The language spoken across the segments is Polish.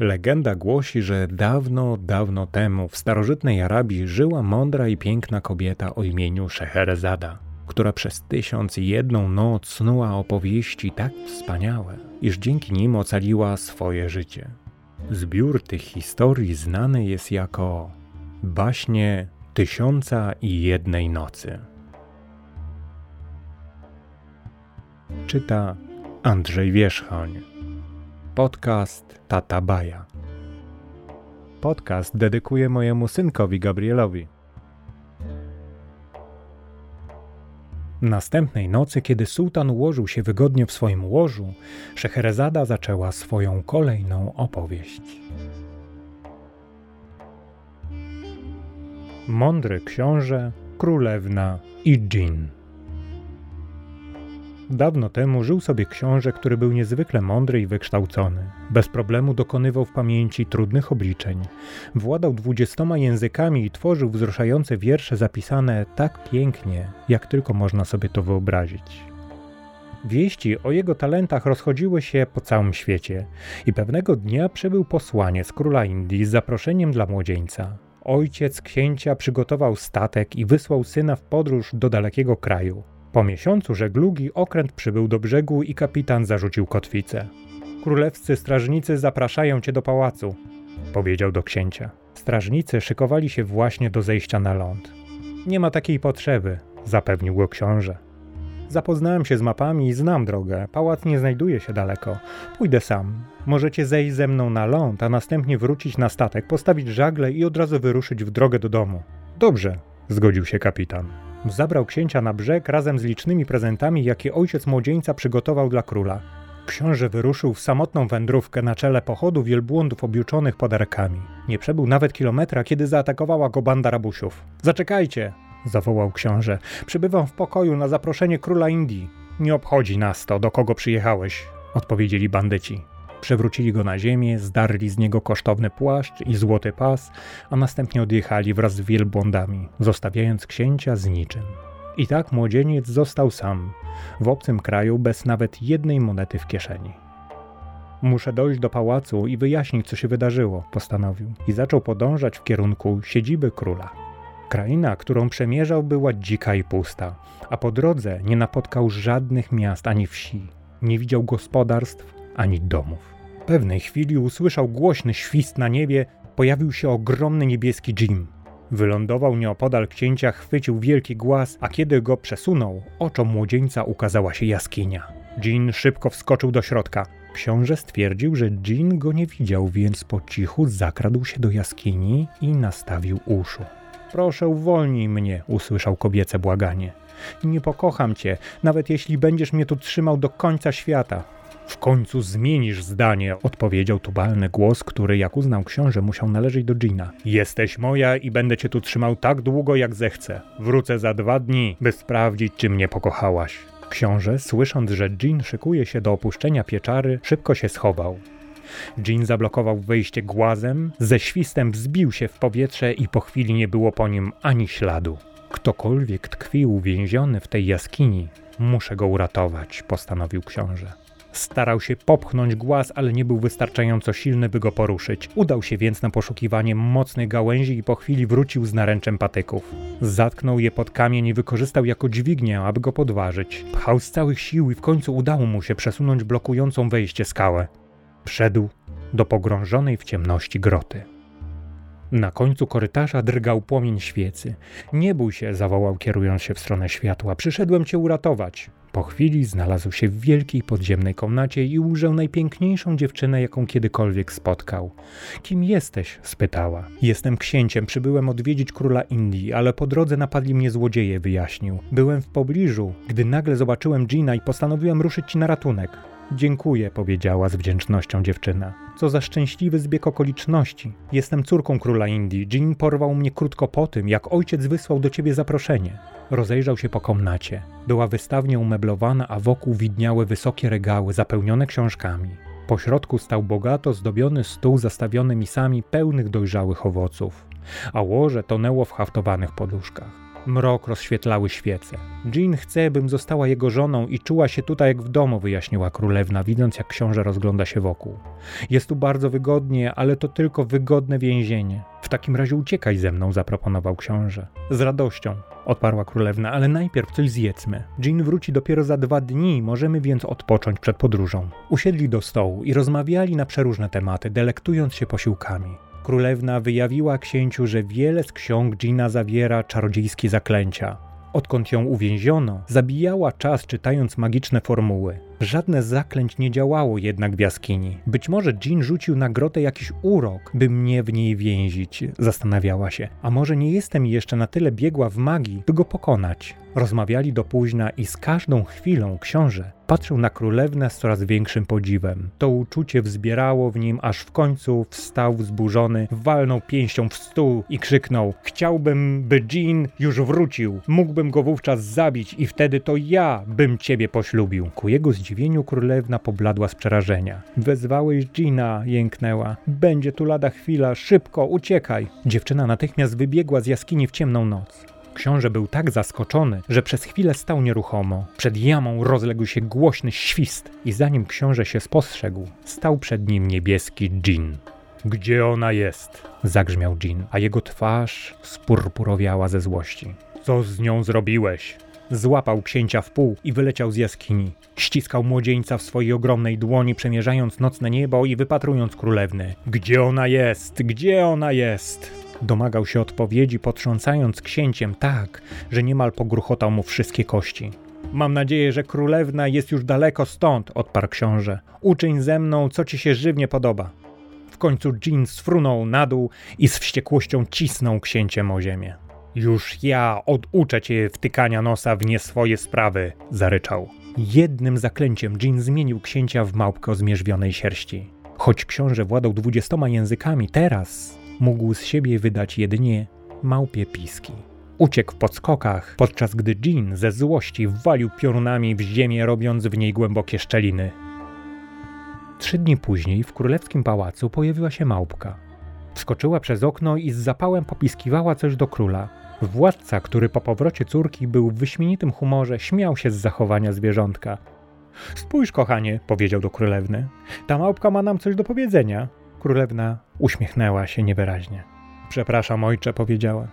Legenda głosi, że dawno, dawno temu w starożytnej Arabii żyła mądra i piękna kobieta o imieniu Szeherezada, która przez tysiąc i jedną noc snuła opowieści tak wspaniałe, iż dzięki nim ocaliła swoje życie. Zbiór tych historii znany jest jako baśnie Tysiąca i jednej nocy. Czyta Andrzej Wierzchoń. Podcast Tata Baja. Podcast dedykuję mojemu synkowi Gabrielowi. Następnej nocy, kiedy sułtan ułożył się wygodnie w swoim łożu, Szeherezada zaczęła swoją kolejną opowieść. Mądry książę, królewna i dżin. Dawno temu żył sobie książę, który był niezwykle mądry i wykształcony. Bez problemu dokonywał w pamięci trudnych obliczeń. Władał dwudziestoma językami i tworzył wzruszające wiersze zapisane tak pięknie, jak tylko można sobie to wyobrazić. Wieści o jego talentach rozchodziły się po całym świecie i pewnego dnia przybył posłaniec króla Indii z zaproszeniem dla młodzieńca. Ojciec księcia przygotował statek i wysłał syna w podróż do dalekiego kraju. Po miesiącu żeglugi okręt przybył do brzegu i kapitan zarzucił kotwicę. Królewscy strażnicy zapraszają cię do pałacu, powiedział do księcia. Strażnicy szykowali się właśnie do zejścia na ląd. Nie ma takiej potrzeby, zapewnił go książę. Zapoznałem się z mapami i znam drogę. Pałac nie znajduje się daleko. Pójdę sam. Możecie zejść ze mną na ląd, a następnie wrócić na statek, postawić żagle i od razu wyruszyć w drogę do domu. Dobrze, zgodził się kapitan. Zabrał księcia na brzeg razem z licznymi prezentami, jakie ojciec młodzieńca przygotował dla króla. Książę wyruszył w samotną wędrówkę na czele pochodu wielbłądów objuczonych podarkami. Nie przebył nawet kilometra, kiedy zaatakowała go banda rabusiów. Zaczekajcie! zawołał książę. Przybywam w pokoju na zaproszenie króla Indii. Nie obchodzi nas to, do kogo przyjechałeś, odpowiedzieli bandyci. Przewrócili go na ziemię, zdarli z niego kosztowny płaszcz i złoty pas, a następnie odjechali wraz z wielbłądami, zostawiając księcia z niczym. I tak młodzieniec został sam, w obcym kraju bez nawet jednej monety w kieszeni. Muszę dojść do pałacu i wyjaśnić, co się wydarzyło, postanowił, i zaczął podążać w kierunku siedziby króla. Kraina, którą przemierzał, była dzika i pusta, a po drodze nie napotkał żadnych miast ani wsi. Nie widział gospodarstw ani domów. Pewnej chwili usłyszał głośny świst na niebie, pojawił się ogromny niebieski Jim. Wylądował nieopodal księcia, chwycił wielki głaz, a kiedy go przesunął, oczom młodzieńca ukazała się jaskinia. Jean szybko wskoczył do środka. Książę stwierdził, że Jean go nie widział, więc po cichu zakradł się do jaskini i nastawił uszu. Proszę, uwolnij mnie, usłyszał kobiece błaganie. Nie pokocham cię, nawet jeśli będziesz mnie tu trzymał do końca świata. W końcu zmienisz zdanie, odpowiedział tubalny głos, który, jak uznał książę, musiał należeć do Gina. Jesteś moja i będę cię tu trzymał tak długo, jak zechcę. Wrócę za dwa dni, by sprawdzić, czy mnie pokochałaś. Książę, słysząc, że Jean szykuje się do opuszczenia pieczary, szybko się schował. Jean zablokował wejście głazem, ze świstem wzbił się w powietrze i po chwili nie było po nim ani śladu. Ktokolwiek tkwił uwięziony w tej jaskini, muszę go uratować, postanowił książę. Starał się popchnąć głaz, ale nie był wystarczająco silny, by go poruszyć. Udał się więc na poszukiwanie mocnej gałęzi i po chwili wrócił z naręczem patyków. Zatknął je pod kamień i wykorzystał jako dźwignię, aby go podważyć. Pchał z całych sił i w końcu udało mu się przesunąć blokującą wejście skałę. Wszedł do pogrążonej w ciemności groty. Na końcu korytarza drgał płomień świecy. Nie bój się, zawołał, kierując się w stronę światła. Przyszedłem cię uratować. Po chwili znalazł się w wielkiej podziemnej komnacie i ujrzał najpiękniejszą dziewczynę, jaką kiedykolwiek spotkał. Kim jesteś? spytała. Jestem księciem, przybyłem odwiedzić króla Indii, ale po drodze napadli mnie złodzieje, wyjaśnił. Byłem w pobliżu, gdy nagle zobaczyłem Gina i postanowiłem ruszyć ci na ratunek. Dziękuję, powiedziała z wdzięcznością dziewczyna. Co za szczęśliwy zbieg okoliczności. Jestem córką króla Indii. Jean porwał mnie krótko po tym, jak ojciec wysłał do ciebie zaproszenie. Rozejrzał się po komnacie. Była wystawnie umeblowana, a wokół widniały wysokie regały zapełnione książkami. Po środku stał bogato zdobiony stół zastawiony misami pełnych dojrzałych owoców, a łoże tonęło w haftowanych poduszkach. Mrok rozświetlały świece. Jean chce, bym została jego żoną i czuła się tutaj jak w domu, wyjaśniła królewna, widząc jak książę rozgląda się wokół. Jest tu bardzo wygodnie, ale to tylko wygodne więzienie. W takim razie uciekaj ze mną, zaproponował książę. Z radością, odparła królewna, ale najpierw coś zjedzmy. Jean wróci dopiero za dwa dni, możemy więc odpocząć przed podróżą. Usiedli do stołu i rozmawiali na przeróżne tematy, delektując się posiłkami. Królewna wyjawiła księciu, że wiele z ksiąg Gina zawiera czarodziejskie zaklęcia. Odkąd ją uwięziono, zabijała czas czytając magiczne formuły. Żadne zaklęć nie działało jednak w jaskini. Być może Jean rzucił na grotę jakiś urok, by mnie w niej więzić, zastanawiała się. A może nie jestem jeszcze na tyle biegła w magii, by go pokonać. Rozmawiali do późna i z każdą chwilą książę patrzył na królewnę z coraz większym podziwem. To uczucie wzbierało w nim, aż w końcu wstał wzburzony, walnął pięścią w stół i krzyknął: Chciałbym, by Jean już wrócił. Mógłbym go wówczas zabić i wtedy to ja bym ciebie poślubił. Ku jego zdziwieniu królewna pobladła z przerażenia. Wezwałeś Gina, jęknęła. Będzie tu lada chwila, szybko, uciekaj. Dziewczyna natychmiast wybiegła z jaskini w ciemną noc. Książę był tak zaskoczony, że przez chwilę stał nieruchomo. Przed jamą rozległ się głośny świst i zanim książę się spostrzegł, stał przed nim niebieski dżin. Gdzie ona jest? zagrzmiał dżin, a jego twarz spurpurowiała ze złości. Co z nią zrobiłeś? Złapał księcia w pół i wyleciał z jaskini. Ściskał młodzieńca w swojej ogromnej dłoni, przemierzając nocne niebo i wypatrując królewny. Gdzie ona jest? Gdzie ona jest? Domagał się odpowiedzi, potrząsając księciem tak, że niemal pogruchotał mu wszystkie kości. Mam nadzieję, że królewna jest już daleko stąd, odparł książę. Uczyń ze mną, co ci się żywnie podoba. W końcu Jean sfrunął na dół i z wściekłością cisnął księciem o ziemię. Już ja oduczę cię wtykania nosa w nie swoje sprawy, zaryczał. Jednym zaklęciem Jean zmienił księcia w małpkę o zmierzwionej sierści. Choć książę władał dwudziestoma językami, teraz mógł z siebie wydać jedynie małpie piski. Uciekł w podskokach, podczas gdy Jean ze złości walił piorunami w ziemię, robiąc w niej głębokie szczeliny. Trzy dni później w królewskim pałacu pojawiła się małpka. Wskoczyła przez okno i z zapałem popiskiwała coś do króla. Władca, który po powrocie córki był w wyśmienitym humorze, śmiał się z zachowania zwierzątka. Spójrz, kochanie, powiedział do królewny. Ta małpka ma nam coś do powiedzenia. Królewna uśmiechnęła się niewyraźnie. Przepraszam, ojcze, powiedziała.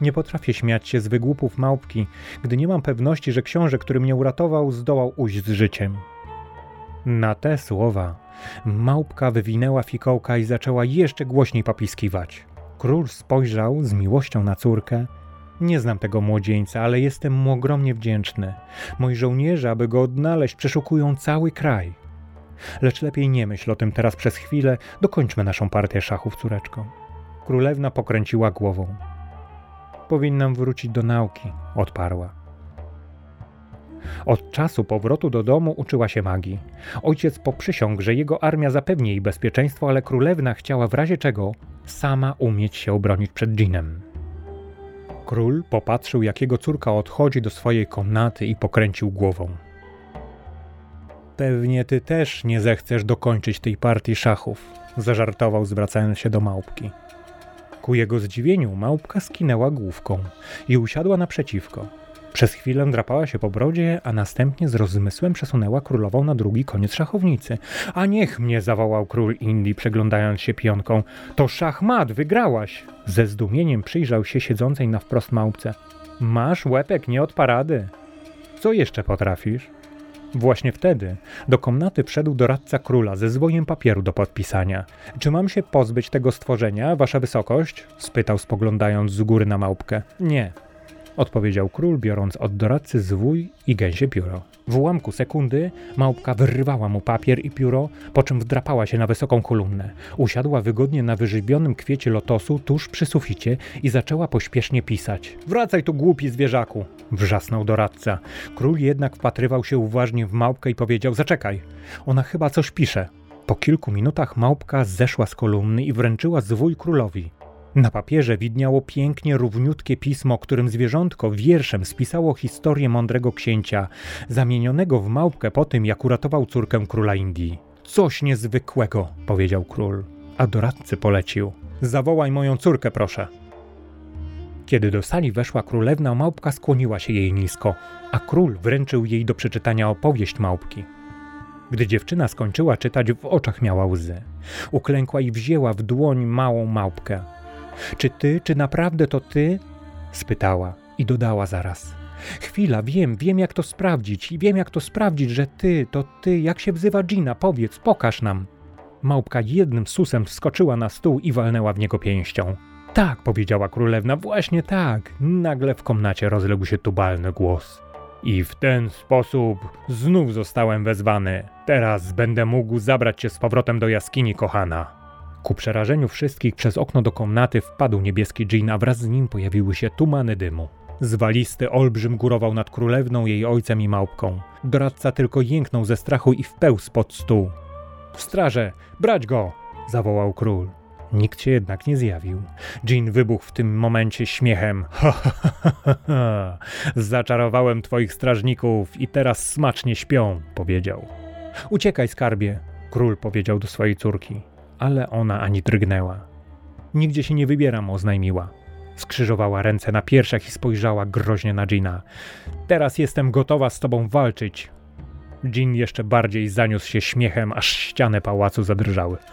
Nie potrafię śmiać się z wygłupów małpki, gdy nie mam pewności, że książę, który mnie uratował, zdołał ujść z życiem. Na te słowa małpka wywinęła fikołka i zaczęła jeszcze głośniej popiskiwać. Król spojrzał z miłością na córkę. Nie znam tego młodzieńca, ale jestem mu ogromnie wdzięczny. Moi żołnierze, aby go odnaleźć, przeszukują cały kraj. Lecz lepiej nie myśl o tym teraz przez chwilę, dokończmy naszą partię szachów, córeczko. Królewna pokręciła głową. Powinnam wrócić do nauki, odparła. Od czasu powrotu do domu uczyła się magii. Ojciec poprzysiągł, że jego armia zapewni jej bezpieczeństwo, ale królewna chciała w razie czego sama umieć się obronić przed dżinem. Król popatrzył, jak jego córka odchodzi do swojej komnaty i pokręcił głową. Pewnie ty też nie zechcesz dokończyć tej partii szachów, zażartował, zwracając się do małpki. Ku jego zdziwieniu małpka skinęła główką i usiadła naprzeciwko. Przez chwilę drapała się po brodzie, a następnie z rozmysłem przesunęła królową na drugi koniec szachownicy. A niech mnie, zawołał król Indii, przeglądając się pionką. To szachmat, wygrałaś! Ze zdumieniem przyjrzał się siedzącej na wprost małpce. Masz łepek nie od parady. Co jeszcze potrafisz? Właśnie wtedy do komnaty wszedł doradca króla ze zwojem papieru do podpisania. Czy mam się pozbyć tego stworzenia, wasza wysokość? spytał spoglądając z góry na małpkę. Nie, odpowiedział król, biorąc od doradcy zwój i gęsie pióro. W ułamku sekundy małpka wyrwała mu papier i pióro, po czym wdrapała się na wysoką kolumnę. Usiadła wygodnie na wyżybionym kwiecie lotosu tuż przy suficie i zaczęła pośpiesznie pisać. Wracaj tu, głupi zwierzaku! wrzasnął doradca. Król jednak wpatrywał się uważnie w małpkę i powiedział: Zaczekaj, ona chyba coś pisze. Po kilku minutach małpka zeszła z kolumny i wręczyła zwój królowi. Na papierze widniało pięknie równiutkie pismo, którym zwierzątko wierszem spisało historię mądrego księcia, zamienionego w małpkę po tym, jak uratował córkę króla Indii. Coś niezwykłego, powiedział król, a doradcy polecił. Zawołaj moją córkę, proszę. Kiedy do sali weszła królewna, małpka skłoniła się jej nisko, a król wręczył jej do przeczytania opowieść małpki. Gdy dziewczyna skończyła czytać, w oczach miała łzy. Uklękła i wzięła w dłoń małą małpkę. Czy ty, czy naprawdę to ty? spytała i dodała zaraz. Chwila, wiem, wiem jak to sprawdzić i wiem jak to sprawdzić, że ty, to ty, jak się wzywa Gina, powiedz, pokaż nam. Małpka jednym susem wskoczyła na stół i walnęła w niego pięścią. Tak, powiedziała królewna, właśnie tak. Nagle w komnacie rozległ się tubalny głos. I w ten sposób znów zostałem wezwany. Teraz będę mógł zabrać cię z powrotem do jaskini, kochana. Ku przerażeniu wszystkich przez okno do komnaty wpadł niebieski dżin, a wraz z nim pojawiły się tumany dymu. Zwalisty olbrzym górował nad królewną, jej ojcem i małpką. Doradca tylko jęknął ze strachu i wpełzł pod stół. Straże, brać go! zawołał król. Nikt się jednak nie zjawił. Jean wybuchł w tym momencie śmiechem. Ha, ha, ha, ha. Zaczarowałem twoich strażników i teraz smacznie śpią, powiedział. Uciekaj, skarbie, król powiedział do swojej córki, ale ona ani drgnęła. Nigdzie się nie wybieram, oznajmiła. Skrzyżowała ręce na piersiach i spojrzała groźnie na Gina. Teraz jestem gotowa z tobą walczyć. Jean jeszcze bardziej zaniósł się śmiechem, aż ściany pałacu zadrżały.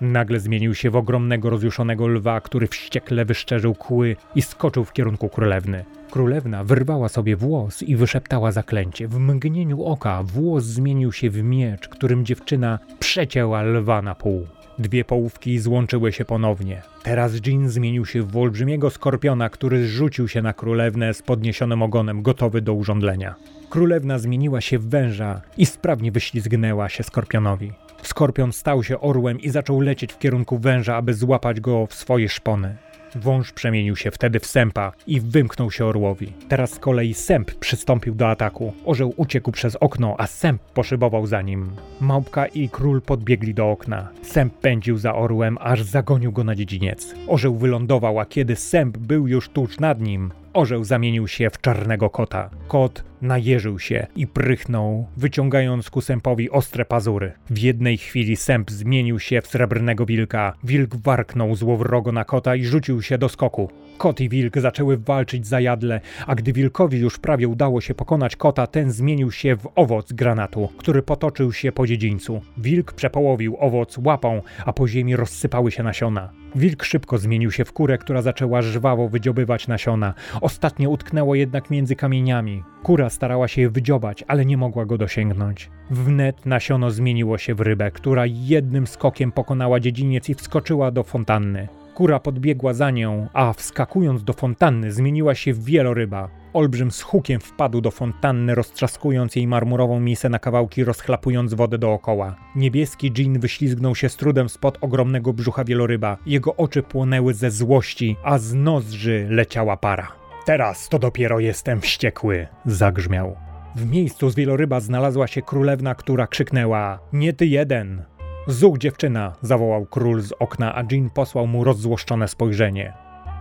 Nagle zmienił się w ogromnego, rozjuszonego lwa, który wściekle wyszczerzył kły i skoczył w kierunku królewny. Królewna wyrwała sobie włos i wyszeptała zaklęcie. W mgnieniu oka włos zmienił się w miecz, którym dziewczyna przecięła lwa na pół. Dwie połówki złączyły się ponownie. Teraz Jean zmienił się w olbrzymiego skorpiona, który zrzucił się na królewnę z podniesionym ogonem, gotowy do urządlenia. Królewna zmieniła się w węża i sprawnie wyślizgnęła się skorpionowi. Skorpion stał się orłem i zaczął lecieć w kierunku węża, aby złapać go w swoje szpony. Wąż przemienił się wtedy w sępa i wymknął się orłowi. Teraz z kolei sęp przystąpił do ataku. Orzeł uciekł przez okno, a sęp poszybował za nim. Małpka i król podbiegli do okna. Sęp pędził za orłem, aż zagonił go na dziedziniec. Orzeł wylądował, a kiedy sęp był już tuż nad nim, orzeł zamienił się w czarnego kota. Kot najeżył się i prychnął, wyciągając ku sępowi ostre pazury. W jednej chwili sęp zmienił się w srebrnego wilka. Wilk warknął złowrogo na kota i rzucił się do skoku. Kot i wilk zaczęły walczyć zajadle, a gdy wilkowi już prawie udało się pokonać kota, ten zmienił się w owoc granatu, który potoczył się po dziedzińcu. Wilk przepołowił owoc łapą, a po ziemi rozsypały się nasiona. Wilk szybko zmienił się w kurę, która zaczęła żwawo wydziobywać nasiona. Ostatnie utknęło jednak między kamieniami. Kura starała się je wydziobać, ale nie mogła go dosięgnąć. Wnet nasiono zmieniło się w rybę, która jednym skokiem pokonała dziedziniec i wskoczyła do fontanny. Kura podbiegła za nią, a wskakując do fontanny zmieniła się w wieloryba. Olbrzym z hukiem wpadł do fontanny, roztrzaskując jej marmurową misę na kawałki, rozchlapując wodę dookoła. Niebieski dżin wyślizgnął się z trudem spod ogromnego brzucha wieloryba. Jego oczy płonęły ze złości, a z nozdrzy leciała para. Teraz to dopiero jestem wściekły, zagrzmiał. W miejscu z wieloryba znalazła się królewna, która krzyknęła: Nie ty jeden! Zuch dziewczyna! zawołał król z okna, a Jean posłał mu rozzłoszczone spojrzenie.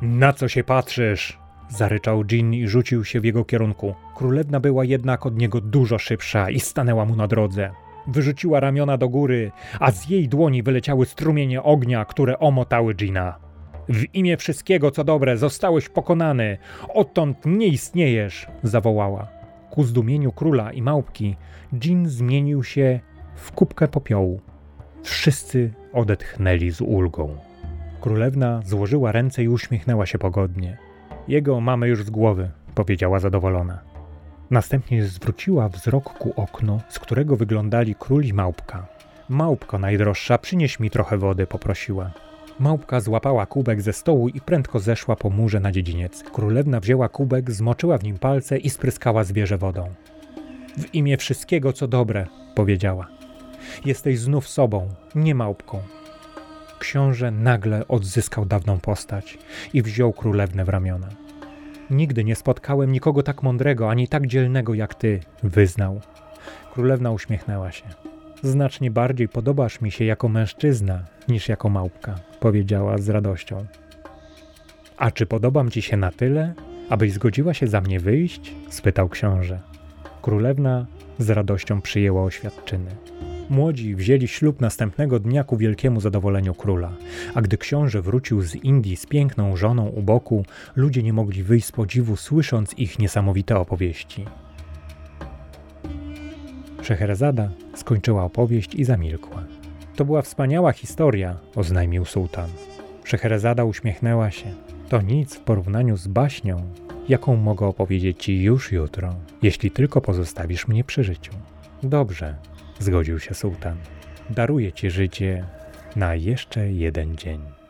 Na co się patrzysz? zaryczał Jean i rzucił się w jego kierunku. Królewna była jednak od niego dużo szybsza i stanęła mu na drodze. Wyrzuciła ramiona do góry, a z jej dłoni wyleciały strumienie ognia, które omotały Gina. W imię wszystkiego, co dobre, zostałeś pokonany. Odtąd nie istniejesz, zawołała. Ku zdumieniu króla i małpki, Jean zmienił się w kubkę popiołu. Wszyscy odetchnęli z ulgą. Królewna złożyła ręce i uśmiechnęła się pogodnie. Jego mamy już z głowy, powiedziała zadowolona. Następnie zwróciła wzrok ku oknu, z którego wyglądali król i małpka. Małpko najdroższa, przynieś mi trochę wody, poprosiła. Małpka złapała kubek ze stołu i prędko zeszła po murze na dziedziniec. Królewna wzięła kubek, zmoczyła w nim palce i spryskała zwierzę wodą. W imię wszystkiego, co dobre, powiedziała. Jesteś znów sobą, nie małpką. Książę nagle odzyskał dawną postać i wziął królewnę w ramiona. Nigdy nie spotkałem nikogo tak mądrego ani tak dzielnego jak ty, wyznał. Królewna uśmiechnęła się. Znacznie bardziej podobasz mi się jako mężczyzna niż jako małpka, powiedziała z radością. A czy podobam ci się na tyle, abyś zgodziła się za mnie wyjść? spytał książę. Królewna z radością przyjęła oświadczyny. Młodzi wzięli ślub następnego dnia ku wielkiemu zadowoleniu króla, a gdy książę wrócił z Indii z piękną żoną u boku, ludzie nie mogli wyjść z podziwu, słysząc ich niesamowite opowieści. Szeherazada skończyła opowieść i zamilkła. To była wspaniała historia, oznajmił sułtan. Szeherazada uśmiechnęła się. To nic w porównaniu z baśnią, jaką mogę opowiedzieć ci już jutro, jeśli tylko pozostawisz mnie przy życiu. Dobrze, zgodził się sułtan. Daruję ci życie na jeszcze jeden dzień.